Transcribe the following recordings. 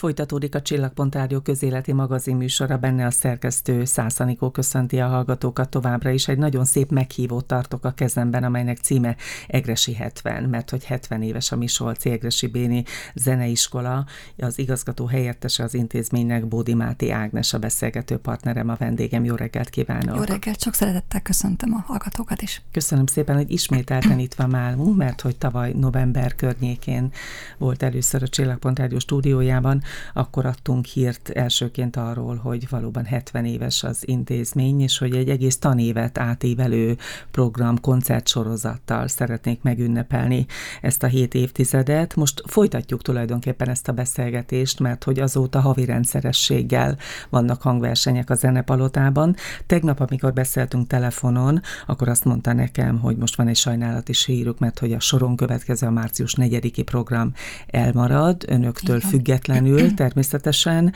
Folytatódik a Csillagpont Rádió közéleti magazin műsora, benne a szerkesztő Szászanikó köszönti a hallgatókat továbbra is. Egy nagyon szép meghívót tartok a kezemben, amelynek címe Egresi 70, mert hogy 70 éves a Miskolci Egresi Béni Zeneiskola, az igazgató helyettese az intézménynek Bódi Máté Ágnes, a beszélgető partnerem, a vendégem. Jó reggelt kívánok! Jó reggelt, csak szeretettel köszöntöm a hallgatókat is. Köszönöm szépen, hogy ismételten itt van Málmú, mert hogy tavaly november környékén volt először a Csillagpont Rádió stúdiójában, akkor adtunk hírt elsőként arról, hogy valóban 70 éves az intézmény, és hogy egy egész tanévet átívelő program, koncertsorozattal szeretnék megünnepelni ezt a hét évtizedet. Most folytatjuk tulajdonképpen ezt a beszélgetést, mert hogy azóta havi rendszerességgel vannak hangversenyek a zenepalotában. Tegnap, amikor beszéltünk telefonon, akkor azt mondta nekem, hogy most van egy sajnálati síruk, mert hogy a soron következő a március 4 program elmarad, önöktől Igen. függetlenül, kerül természetesen,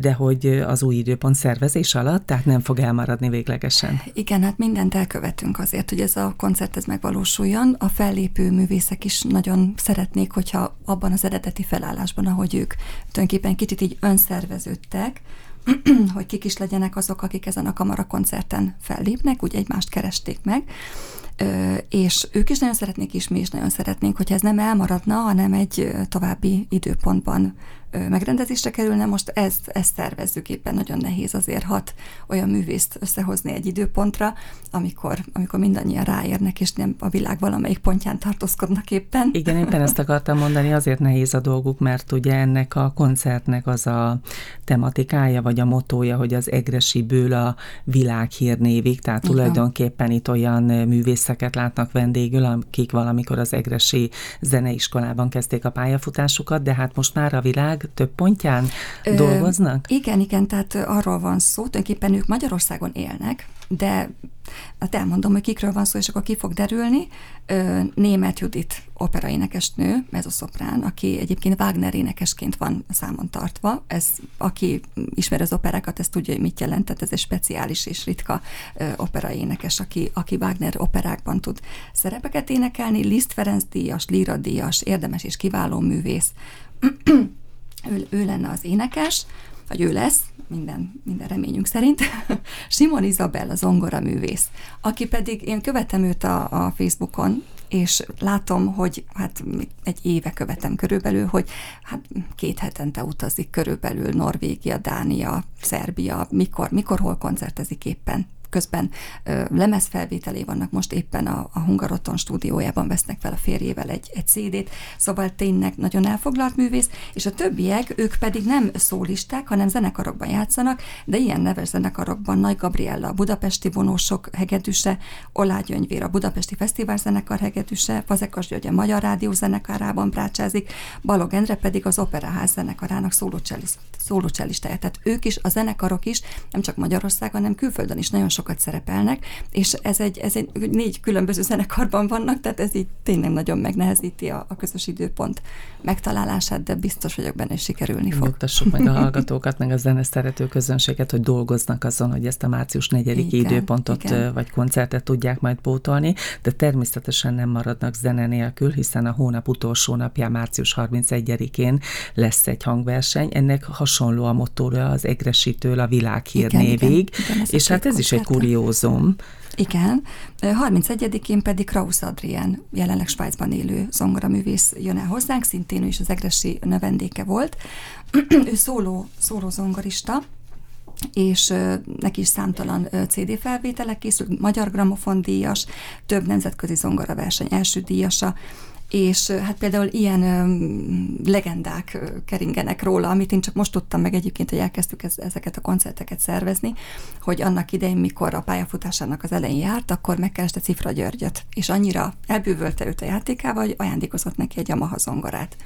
de hogy az új időpont szervezés alatt, tehát nem fog elmaradni véglegesen. Igen, hát mindent elkövetünk azért, hogy ez a koncert ez megvalósuljon. A fellépő művészek is nagyon szeretnék, hogyha abban az eredeti felállásban, ahogy ők tulajdonképpen kicsit így önszerveződtek, hogy kik is legyenek azok, akik ezen a kamara koncerten fellépnek, úgy egymást keresték meg, és ők is nagyon szeretnék, és mi is nagyon szeretnénk, hogyha ez nem elmaradna, hanem egy további időpontban megrendezésre kerülne. Most ezt, ezt tervezzük éppen, nagyon nehéz azért hat olyan művészt összehozni egy időpontra, amikor, amikor mindannyian ráérnek, és nem a világ valamelyik pontján tartózkodnak éppen. Igen, éppen ezt akartam mondani, azért nehéz a dolguk, mert ugye ennek a koncertnek az a tematikája, vagy a motója, hogy az egresiből a világhírnévig, tehát Igen. tulajdonképpen itt olyan művészeket látnak vendégül, akik valamikor az egresi zeneiskolában kezdték a pályafutásukat, de hát most már a világ több pontján Ö, dolgoznak? Igen, igen, tehát arról van szó, tulajdonképpen ők Magyarországon élnek, de hát elmondom, hogy kikről van szó, és akkor ki fog derülni. Német Judit operaénekesnő, szoprán, aki egyébként Wagner énekesként van számon tartva. Ez, aki ismer az operákat, ez tudja, hogy mit jelent, tehát ez egy speciális és ritka operaénekes, aki, aki Wagner operákban tud szerepeket énekelni, Liszt Ferenc díjas, Lira díjas, érdemes és kiváló művész ő, ő lenne az énekes, vagy ő lesz, minden, minden reményünk szerint, Simon Izabel, a zongora művész, aki pedig, én követem őt a, a Facebookon, és látom, hogy hát egy éve követem körülbelül, hogy hát két hetente utazik körülbelül Norvégia, Dánia, Szerbia, mikor, mikor hol koncertezik éppen közben lemezfelvételé vannak, most éppen a, a Hungaroton stúdiójában vesznek fel a férjével egy, egy CD-t, szóval tényleg nagyon elfoglalt művész, és a többiek, ők pedig nem szólisták, hanem zenekarokban játszanak, de ilyen neves zenekarokban Nagy Gabriella, a Budapesti Vonósok hegedűse, Olá Gyöngyvér, a Budapesti Fesztivál zenekar hegedűse, Fazekas György a Magyar Rádió zenekarában prácsázik, Balog Endre pedig az Operaház zenekarának szólócsellistája. Tehát ők is, a zenekarok is, nem csak Magyarországon, hanem külföldön is nagyon sokat szerepelnek, és ez egy, ez egy négy különböző zenekarban vannak, tehát ez így tényleg nagyon megnehezíti a, a közös időpont megtalálását, de biztos vagyok benne, hogy sikerülni fog. Nyugtassuk meg a hallgatókat, meg a zeneszerető közönséget, hogy dolgoznak azon, hogy ezt a március 4 időpontot igen. vagy koncertet tudják majd pótolni, de természetesen nem maradnak zene nélkül, hiszen a hónap utolsó napján, március 31-én lesz egy hangverseny. Ennek hasonló a motorja az egresítől a világhírnévig, és hát ez is egy kuriózum. Igen. 31-én pedig Krausz Adrien, jelenleg Svájcban élő zongoraművész jön el hozzánk, szintén ő is az egresi növendéke volt. ő szóló, szóló zongorista, és neki is számtalan CD felvételek készült, Magyar Gramofon díjas, több nemzetközi zongoraverseny első díjasa, és hát például ilyen ö, legendák keringenek róla, amit én csak most tudtam meg egyébként, hogy elkezdtük ez, ezeket a koncerteket szervezni, hogy annak idején, mikor a pályafutásának az elején járt, akkor megkereste Cifra Györgyöt, és annyira elbűvölte őt a játékával, hogy ajándékozott neki egy Yamaha zongorát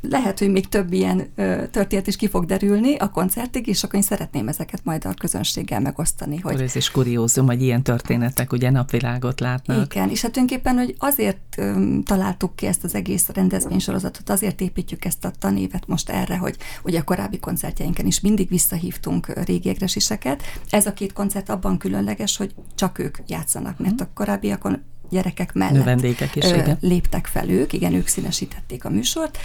lehet, hogy még több ilyen történet is ki fog derülni a koncertig, és akkor én szeretném ezeket majd a közönséggel megosztani. Hogy... Ez is kuriózum, hogy ilyen történetek ugye napvilágot látnak. Igen, és hát tulajdonképpen, hogy azért um, találtuk ki ezt az egész rendezvénysorozatot, azért építjük ezt a tanévet most erre, hogy ugye a korábbi koncertjeinken is mindig visszahívtunk régi egresiseket. Ez a két koncert abban különleges, hogy csak ők játszanak, mert a korábbiakon gyerekek mellett Növendékek is, léptek fel ők, igen, ők színesítették a műsort,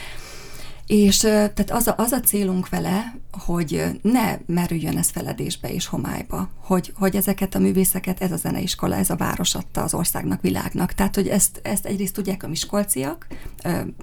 És tehát az a, az a célunk vele, hogy ne merüljön ez feledésbe és homályba, hogy, hogy ezeket a művészeket ez a zeneiskola, ez a város adta az országnak, világnak. Tehát, hogy ezt, ezt egyrészt tudják a miskolciak,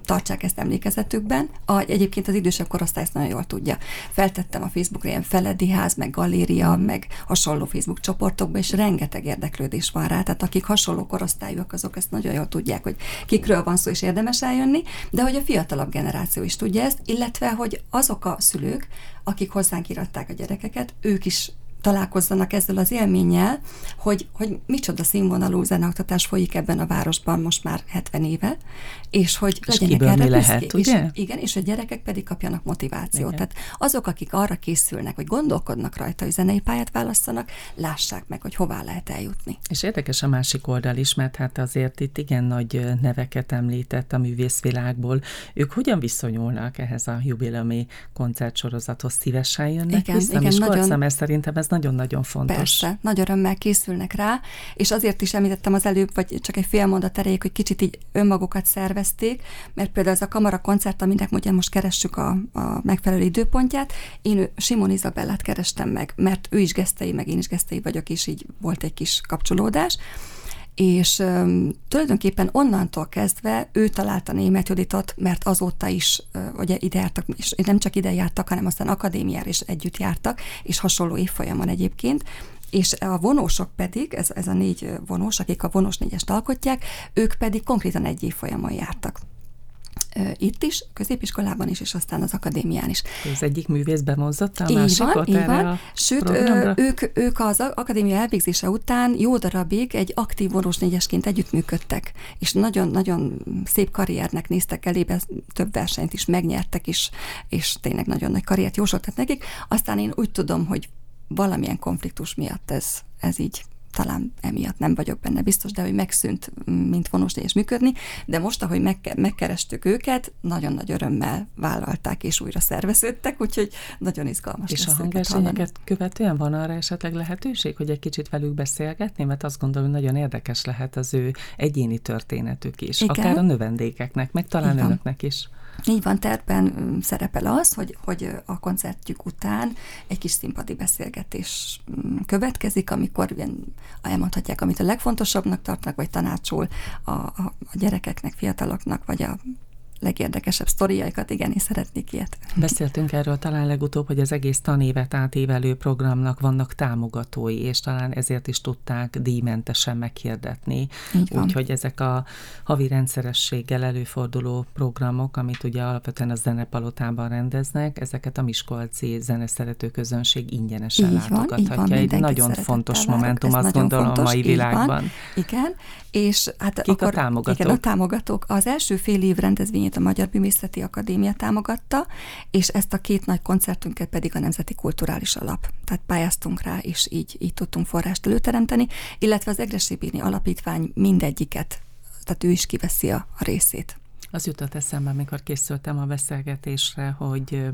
tartsák ezt emlékezetükben, a, egyébként az idősebb korosztály ezt nagyon jól tudja. Feltettem a Facebookra ilyen Feledi ház, meg galéria, meg hasonló Facebook csoportokba, és rengeteg érdeklődés van rá, tehát akik hasonló korosztályúak, azok ezt nagyon jól tudják, hogy kikről van szó, és érdemes eljönni, de hogy a fiatalabb generáció is tudja ezt, illetve, hogy azok a szülők, akik hozzánk iratták a gyerekeket, ők is találkozzanak ezzel az élménnyel, hogy, hogy micsoda színvonalú zeneoktatás folyik ebben a városban most már 70 éve, és hogy és legyenek erre mi lehet, büszkék, ugye? És, igen, és a gyerekek pedig kapjanak motivációt. Igen. Tehát azok, akik arra készülnek, hogy gondolkodnak rajta, hogy zenei pályát választanak, lássák meg, hogy hová lehet eljutni. És érdekes a másik oldal is, mert hát azért itt igen nagy neveket említett a művészvilágból. Ők hogyan viszonyulnak ehhez a jubileumi koncertsorozathoz? Szívesen jönnek igen, vissza? Igen, nagyon, mert szerintem ez nagyon-nagyon fontos. Persze, nagy örömmel készülnek rá, és azért is említettem az előbb, vagy csak egy fél mondat erejéig, hogy kicsit így önmagukat szervezték, mert például ez a kamara koncert, aminek ugye most keressük a, a megfelelő időpontját, én Simon Izabellát kerestem meg, mert ő is gesztei, meg én is gesztei vagyok, és így volt egy kis kapcsolódás, és um, tulajdonképpen onnantól kezdve ő találta német Juditot, mert azóta is uh, ugye ide jártak, és nem csak ide jártak, hanem aztán akadémiára is együtt jártak, és hasonló évfolyamon egyébként, és a vonósok pedig, ez, ez a négy vonós, akik a vonós négyest alkotják, ők pedig konkrétan egy évfolyamon jártak itt is, középiskolában is, és aztán az akadémián is. Az egyik művész bemozzotta a így másikot van, így van. A Sőt, ők, ők az akadémia elvégzése után jó darabig egy aktív vonós négyesként együttműködtek, és nagyon-nagyon szép karriernek néztek elébe, több versenyt is megnyertek, és, és tényleg nagyon nagy karriert jósoltak nekik. Aztán én úgy tudom, hogy valamilyen konfliktus miatt ez, ez így talán emiatt nem vagyok benne biztos, de hogy megszűnt, mint és működni, de most, ahogy meg, megkerestük őket, nagyon nagy örömmel vállalták és újra szerveződtek, úgyhogy nagyon izgalmas És a hangversenyeket követően van arra esetleg lehetőség, hogy egy kicsit velük beszélgetni, mert azt gondolom, hogy nagyon érdekes lehet az ő egyéni történetük is, Igen. akár a növendékeknek, meg talán önöknek is. Így van, tervben szerepel az, hogy, hogy a koncertjük után egy kis színpadi beszélgetés következik, amikor ilyen elmondhatják, amit a legfontosabbnak tartnak, vagy tanácsul a, a, a gyerekeknek, fiataloknak, vagy a legérdekesebb sztoriaikat, igen, és szeretnék ilyet. Beszéltünk erről talán legutóbb, hogy az egész tanévet átévelő programnak vannak támogatói, és talán ezért is tudták díjmentesen meghirdetni. Úgyhogy ezek a havi rendszerességgel előforduló programok, amit ugye alapvetően a zenepalotában rendeznek, ezeket a Miskolci zeneszerető közönség ingyenesen így látogathatja. Van, Egy nagyon fontos momentum, azt gondolom, fontos, a mai világban. Van. Igen, és hát Kik akkor, a támogatók? Igen, a támogatók. Az első fél év rendezvényét a Magyar Művészeti Akadémia támogatta, és ezt a két nagy koncertünket pedig a Nemzeti Kulturális Alap. Tehát pályáztunk rá, és így, így tudtunk forrást előteremteni, illetve az Egresébéni Alapítvány mindegyiket, tehát ő is kiveszi a, a részét. Az jutott eszembe, amikor készültem a beszélgetésre, hogy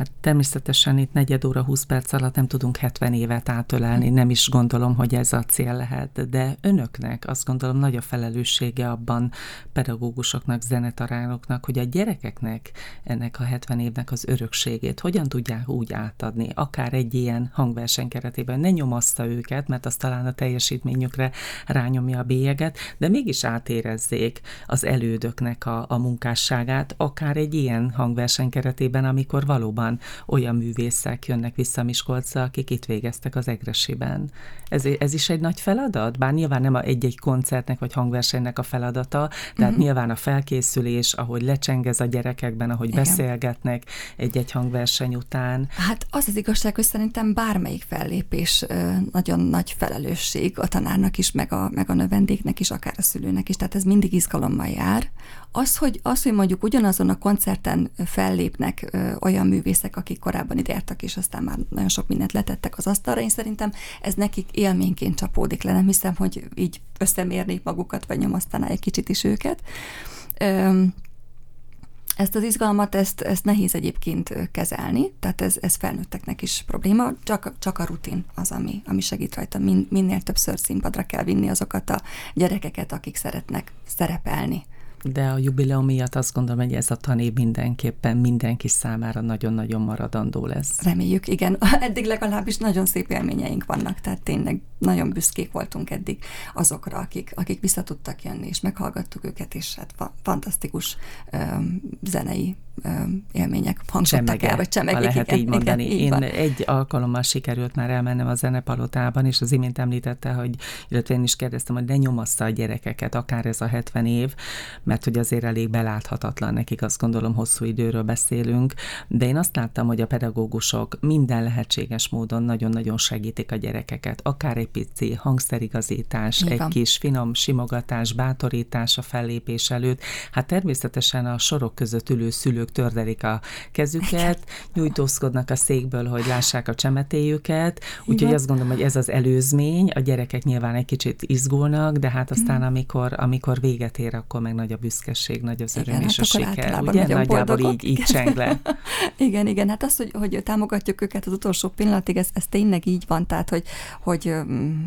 Hát természetesen itt negyed óra, 20 perc alatt nem tudunk 70 évet átölelni, nem is gondolom, hogy ez a cél lehet, de önöknek azt gondolom nagy a felelőssége abban pedagógusoknak, zenetaránoknak, hogy a gyerekeknek ennek a 70 évnek az örökségét hogyan tudják úgy átadni, akár egy ilyen hangverseny keretében. Ne nyomaszta őket, mert az talán a teljesítményükre rányomja a bélyeget, de mégis átérezzék az elődöknek a, a munkásságát, akár egy ilyen hangverseny keretében, amikor valóban van olyan művészek jönnek vissza Miskolcra, akik itt végeztek az Egresiben. Ez, ez is egy nagy feladat? Bár nyilván nem egy-egy koncertnek vagy hangversenynek a feladata, tehát uh-huh. nyilván a felkészülés, ahogy lecsengez a gyerekekben, ahogy Igen. beszélgetnek egy-egy hangverseny után. Hát az az igazság, hogy szerintem bármelyik fellépés nagyon nagy felelősség a tanárnak is, meg a, meg a növendéknek is, akár a szülőnek is, tehát ez mindig izgalommal jár. Az, hogy, az, hogy mondjuk ugyanazon a koncerten fellépnek ö, olyan művészek, akik korábban ide jártak, és aztán már nagyon sok mindent letettek az asztalra, én szerintem ez nekik élményként csapódik le. Nem hiszem, hogy így összemérnék magukat, vagy nyomasztaná egy kicsit is őket. Ö, ezt az izgalmat, ezt, ezt nehéz egyébként kezelni, tehát ez, ez felnőtteknek is probléma, csak, csak a rutin az, ami, ami segít rajta. Min, minél többször színpadra kell vinni azokat a gyerekeket, akik szeretnek szerepelni De a jubileum miatt azt gondolom, hogy ez a tanév mindenképpen mindenki számára nagyon-nagyon maradandó lesz. Reméljük, igen. Eddig legalábbis nagyon szép élményeink vannak, tehát tényleg nagyon büszkék voltunk eddig azokra, akik, akik vissza tudtak jönni, és meghallgattuk őket, és hát fantasztikus um, zenei um, élmények hangzottak el, vagy csemegek. lehet igen, így mondani. Igen, így Én van. egy alkalommal sikerült már elmennem a zenepalotában, és az imént említette, hogy, illetve én is kérdeztem, hogy ne nyomassza a gyerekeket, akár ez a 70 év, mert hogy azért elég beláthatatlan nekik, azt gondolom hosszú időről beszélünk, de én azt láttam, hogy a pedagógusok minden lehetséges módon nagyon-nagyon segítik a gyerekeket, akár egy pici hangszerigazítás, Így egy kis finom simogatás, bátorítás a fellépés előtt. Hát természetesen a sorok között ülő szülők tördelik a kezüket, nyújtózkodnak a székből, hogy lássák a csemetéjüket, úgyhogy azt gondolom, hogy ez az előzmény, a gyerekek nyilván egy kicsit izgulnak, de hát aztán Mhm. amikor, amikor véget ér, akkor meg nagy a büszkeség, nagy az öröm Igen, és hát a siker. Ugye? Nagyjából boldogok. így, így Igen. cseng le. Igen, igen, hát az, hogy, hogy támogatjuk őket az utolsó pillanatig, ez, ez tényleg így van, tehát, hogy, hogy mm,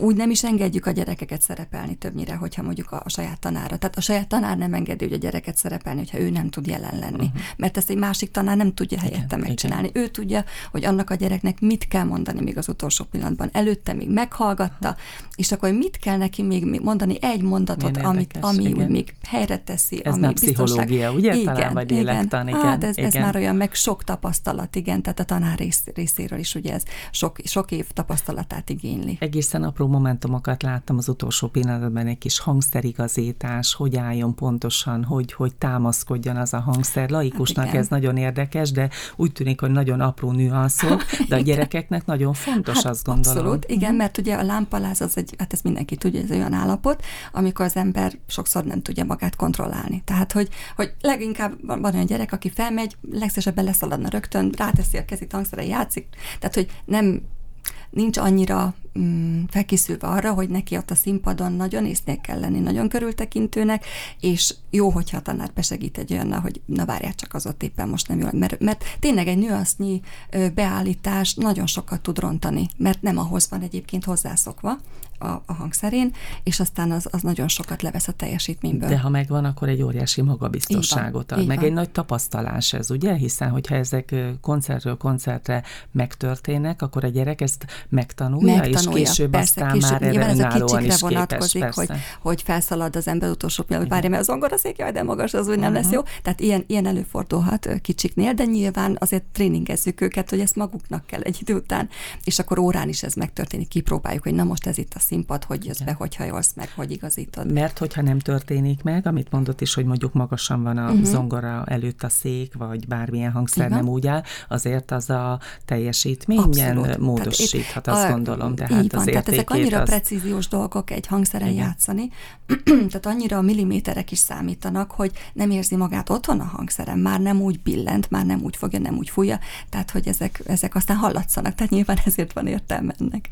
úgy nem is engedjük a gyerekeket szerepelni többnyire, hogyha mondjuk a, a saját tanára. Tehát a saját tanár nem engedi, hogy a gyereket szerepelni, hogyha ő nem tud jelen lenni. Uh-huh. Mert ezt egy másik tanár nem tudja helyette Igen, megcsinálni. Ő tudja, hogy annak a gyereknek mit kell mondani még az utolsó pillanatban. Előtte még meghallgatta, és akkor mit kell neki még mondani egy mondatot, amit, ami igen. úgy még helyre teszi. Ez ami biztonság- ugye? Talán, vagy lélektan, igen, Hát ez, ez igen. már olyan meg sok tapasztalat, igen, tehát a tanár rész, részéről is ugye ez sok, sok év tapasztalatát igényli. Egészen apró momentumokat láttam az utolsó pillanatban, egy kis hangszerigazítás, hogy álljon pontosan, hogy, hogy támaszkodjon az a hangszer. Laikusnak Hát igen. ez nagyon érdekes, de úgy tűnik, hogy nagyon apró nüanszok, de a gyerekeknek nagyon fontos, azt gondolom. Hát Abszolút, igen, mert ugye a lámpaláz az egy, hát ezt mindenki tudja, ez olyan állapot, amikor az ember sokszor nem tudja magát kontrollálni. Tehát, hogy, hogy leginkább van, olyan gyerek, aki felmegy, legszívesebben leszaladna rögtön, ráteszi a kezét hangszerre, játszik. Tehát, hogy nem, nincs annyira mm, felkészülve arra, hogy neki ott a színpadon nagyon észnél kell lenni, nagyon körültekintőnek, és jó, hogyha a tanár besegít egy olyannal, hogy na várjál csak az ott éppen most nem jó, mert, mert tényleg egy nüansznyi beállítás nagyon sokat tud rontani, mert nem ahhoz van egyébként hozzászokva a, a hangszerén, és aztán az, az nagyon sokat levesz a teljesítményből. De ha megvan, akkor egy óriási magabiztosságot ad. így Meg van. egy nagy tapasztalás ez, ugye? Hiszen, hogyha ezek koncertről koncertre megtörténnek, akkor a gyerek ezt megtanulja, megtanulja. És később persze, aztán később, már nyilván ez a kicsikre vonatkozik, képes, hogy, hogy felszalad az ember utolsó pillanat, várja, mert az zongoraszék, jaj, de magas, az úgy nem lesz Mhm. jó. Tehát ilyen, ilyen előfordulhat kicsiknél, de nyilván azért tréningezzük őket, hogy ezt maguknak kell egy idő után, és akkor órán is ez megtörténik, kipróbáljuk, hogy na most ez itt a színpad, hogy jössz be, hogy hajolsz meg, hogy igazítod. Mert hogyha nem történik meg, amit mondott is, hogy mondjuk magasan van a uh-huh. zongora előtt a szék, vagy bármilyen hangszer Igen. nem úgy áll, azért az a teljesítményen Abszolút. módosíthat, Tehát azt gondolom. De így hát van, az tehát ezek annyira az... precíziós dolgok egy hangszeren Igen. játszani, tehát annyira a milliméterek is számítanak, hogy nem érzi magát otthon a hangszeren, már nem úgy billent, már nem úgy fogja, nem úgy fújja, tehát hogy ezek, ezek aztán hallatszanak, tehát nyilván ezért van értelme ennek.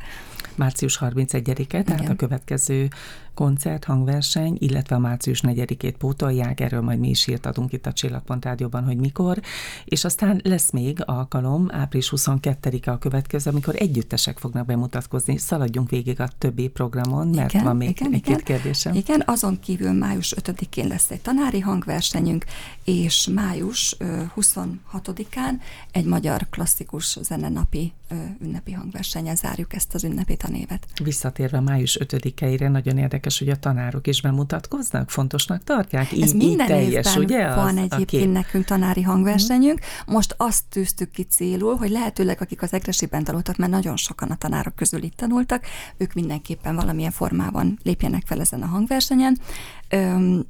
Március 31-e, tehát Igen. a következő koncert, hangverseny, illetve a március 4-ét pótolják, erről majd mi is írt adunk itt a Csillagpont Rádióban, hogy mikor, és aztán lesz még alkalom, április 22-e a következő, amikor együttesek fognak bemutatkozni. Szaladjunk végig a többi programon, mert Igen, van még igen, egy-két igen. kérdésem. Igen, azon kívül május 5-én lesz egy tanári hangversenyünk, és május ö, 26-án egy magyar klasszikus zenenapi ünnepi hangversenyen zárjuk ezt az ünnepi tanévet. Visszatérve május 5-eire, nagyon érdekes, hogy a tanárok is bemutatkoznak, fontosnak tartják. Így, Ez minden így teljes, évben ugye? van az, a egyébként nekünk tanári hangversenyünk. Most azt tűztük ki célul, hogy lehetőleg akik az egresében tanultak, mert nagyon sokan a tanárok közül itt tanultak, ők mindenképpen valamilyen formában lépjenek fel ezen a hangversenyen. Öm,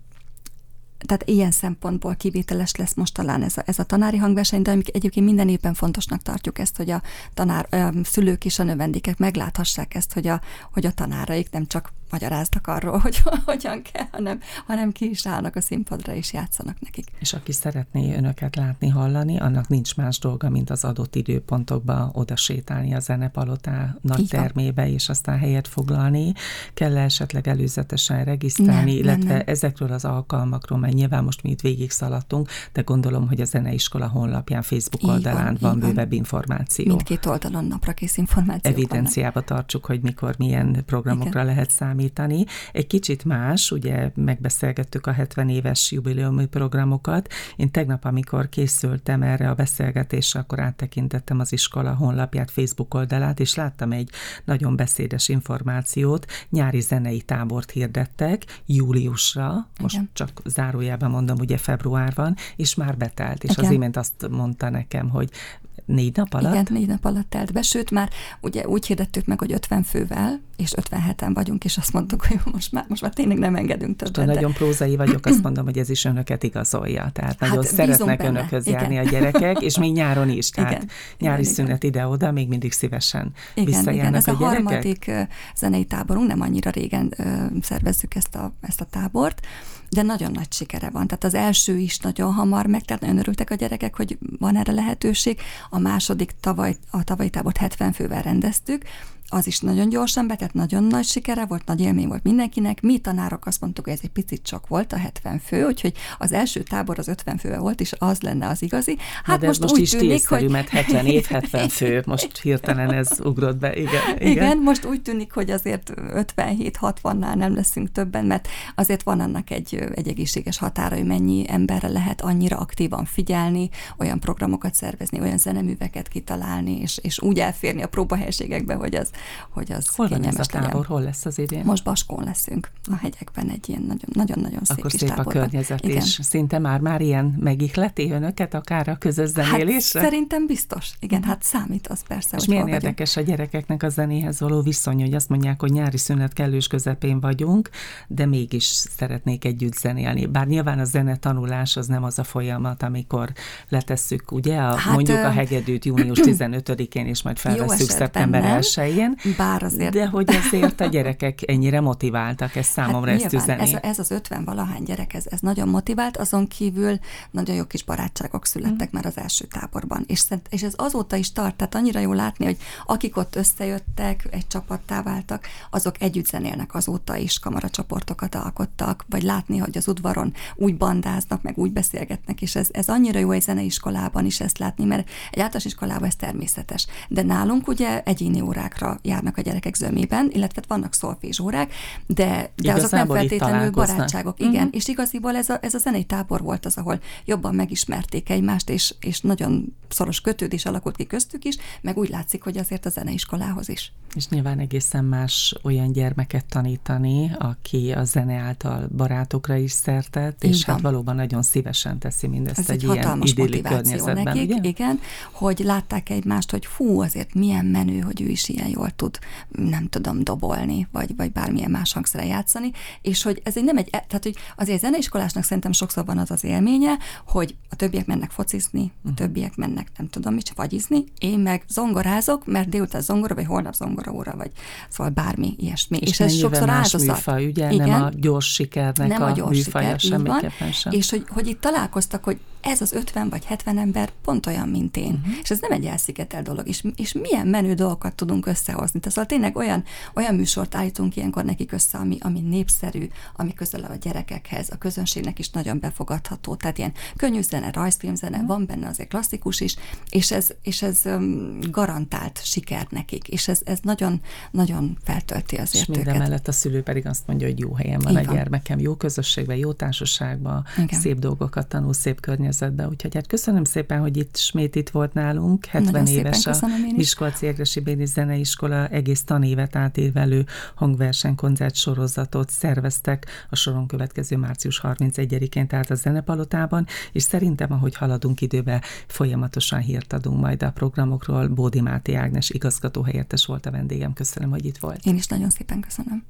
tehát ilyen szempontból kivételes lesz most talán ez a, ez a tanári hangverseny, de egyébként minden évben fontosnak tartjuk ezt, hogy a tanár, a szülők és a növendékek megláthassák ezt, hogy a, hogy a tanáraik nem csak magyaráznak arról, hogy hogyan kell, hanem, hanem ki is állnak a színpadra és játszanak nekik. És aki szeretné önöket látni, hallani, annak nincs más dolga, mint az adott időpontokba oda sétálni a zenepalotá nagy termébe, és aztán helyet foglalni. Kell -e esetleg előzetesen regisztrálni, Nem, nem, illetve nem. ezekről az alkalmakról, mert nyilván most mi itt végig szaladtunk, de gondolom, hogy a zeneiskola honlapján, Facebook Így oldalán van, van. bővebb információ. Mindkét oldalon napra kész információk vannak. Evidenciába tartsuk, hogy mikor milyen programokra Igen. lehet számítani. Számítani. Egy kicsit más, ugye megbeszélgettük a 70 éves jubileumi programokat. Én tegnap, amikor készültem erre a beszélgetésre, akkor áttekintettem az iskola honlapját, Facebook oldalát, és láttam egy nagyon beszédes információt. Nyári zenei tábort hirdettek júliusra, most Igen. csak zárójában mondom, ugye február van, és már betelt, és Igen. az imént azt mondta nekem, hogy Négy nap alatt? Igen, négy nap alatt telt be, sőt már ugye úgy hirdettük meg, hogy 50 fővel, és 57-en vagyunk, és azt mondtuk, hogy most már, most már tényleg nem engedünk többet. Most, nagyon prózai vagyok, azt mondom, hogy ez is önöket igazolja. Tehát hát nagyon szeretnek benne. önökhöz járni igen. a gyerekek, és még nyáron is. Tehát igen, nyári igen, szünet ide-oda, még mindig szívesen igen, igen, ez a, a harmadik zenei táborunk, nem annyira régen szervezzük ezt a, ezt a tábort, de nagyon nagy sikere van. Tehát az első is nagyon hamar meg, tehát nagyon örültek a gyerekek, hogy van erre lehetőség. A második tavaly, a tavalyi tábort 70 fővel rendeztük, az is nagyon gyorsan betett, nagyon nagy sikere volt, nagy élmény volt mindenkinek. Mi tanárok azt mondtuk, hogy ez egy picit csak volt a 70 fő, úgyhogy az első tábor az 50 fővel volt, és az lenne az igazi. Hát most, most úgy is tűnik, hogy... mert 70 év, 70 fő, most hirtelen ez ugrott be, igen. Igen, igen most úgy tűnik, hogy azért 57-60-nál nem leszünk többen, mert azért van annak egy, egy egészséges határa, hogy mennyi emberre lehet annyira aktívan figyelni, olyan programokat szervezni, olyan zeneműveket kitalálni, és, és úgy elférni a próbahelységekbe, hogy az, hogy az Hol van ez a tábor? Legyen. Hol lesz az idén? Most Baskón leszünk, a hegyekben egy ilyen nagyon-nagyon szép Akkor kis szép táborban. a környezet Igen. is. Szinte már már ilyen megihleti önöket, akár a közös zenélésre? Hát szerintem biztos. Igen, hát számít az persze, És milyen érdekes vagyunk. a gyerekeknek a zenéhez való viszony, hogy azt mondják, hogy nyári szünet kellős közepén vagyunk, de mégis szeretnék együtt zenélni. Bár nyilván a zene tanulás az nem az a folyamat, amikor letesszük, ugye, a, hát, mondjuk a hegedűt június 15-én, és majd felveszünk szeptember 1 igen. Bár azért. De hogy azért a gyerekek ennyire motiváltak, ez számomra hát ezt üzeni. Ez, ez az 50 valahány gyerek, ez, ez nagyon motivált, azon kívül nagyon jó kis barátságok születtek mm. már az első táborban. És, és ez azóta is tart, tehát annyira jó látni, hogy akik ott összejöttek, egy csapattá váltak, azok együtt zenélnek azóta is, kamaracsoportokat alkottak, vagy látni, hogy az udvaron úgy bandáznak, meg úgy beszélgetnek, és ez, ez annyira jó egy zeneiskolában is ezt látni, mert egy általános iskolában ez természetes. De nálunk ugye egyéni órákra járnak a gyerekek zömében, illetve vannak szolfézsórák, de, de azok nem feltétlenül barátságok. Igen, uh-huh. és igaziból ez a, ez a zenei tábor volt az, ahol jobban megismerték egymást, és, és nagyon szoros kötődés alakult ki köztük is, meg úgy látszik, hogy azért a zeneiskolához is. És nyilván egészen más olyan gyermeket tanítani, aki a zene által barátokra is szertett, és hát valóban nagyon szívesen teszi mindezt Ez egy, egy ilyen idilli környezetben. Nekik, ugye? Igen, hogy látták egymást, hogy fú, azért milyen menő, hogy ő is ilyen jól tud, nem tudom, dobolni, vagy, vagy bármilyen más hangszere játszani, és hogy ez egy nem egy, tehát hogy azért zeneiskolásnak szerintem sokszor van az az élménye, hogy a többiek mennek focizni, a hm. többiek mennek nem tudom mit, vagyizni, én meg zongorázok, mert délután zongora, vagy holnap zongora óra, vagy szóval bármi ilyesmi. És, és ez sokszor más áldozat. műfaj, ugye? Igen, nem a gyors sikernek nem a, a gyors műfaja siker, semmiképpen sem. És hogy, hogy itt találkoztak, hogy ez az 50 vagy 70 ember pont olyan, mint én. Uh-huh. És ez nem egy elszigetelt dolog. És, és milyen menő dolgokat tudunk összehozni. Tehát szóval tényleg olyan, olyan műsort állítunk ilyenkor nekik össze, ami, ami népszerű, ami közel a gyerekekhez, a közönségnek is nagyon befogadható. Tehát ilyen könnyű zene, rajzfilmzene, uh-huh. van benne azért klasszikus is, és ez, és ez um, garantált siker nekik. És ez, ez nagyon, nagyon feltölti az és minden mellett a szülő pedig azt mondja, hogy jó helyen van Így a van. gyermekem, jó közösségben, jó társaságban, Igen. szép dolgokat tanul, szép környezet környezetbe. Úgyhogy hát köszönöm szépen, hogy itt ismét itt volt nálunk. 70 Nagyon éves a Miskolci Egresi Béni Zeneiskola egész tanévet átévelő hangversenykoncert sorozatot szerveztek a soron következő március 31-én, tehát a Zenepalotában, és szerintem, ahogy haladunk időbe, folyamatosan hírt adunk majd a programokról. Bódi Máté Ágnes igazgató helyettes volt a vendégem. Köszönöm, hogy itt volt. Én is nagyon szépen köszönöm.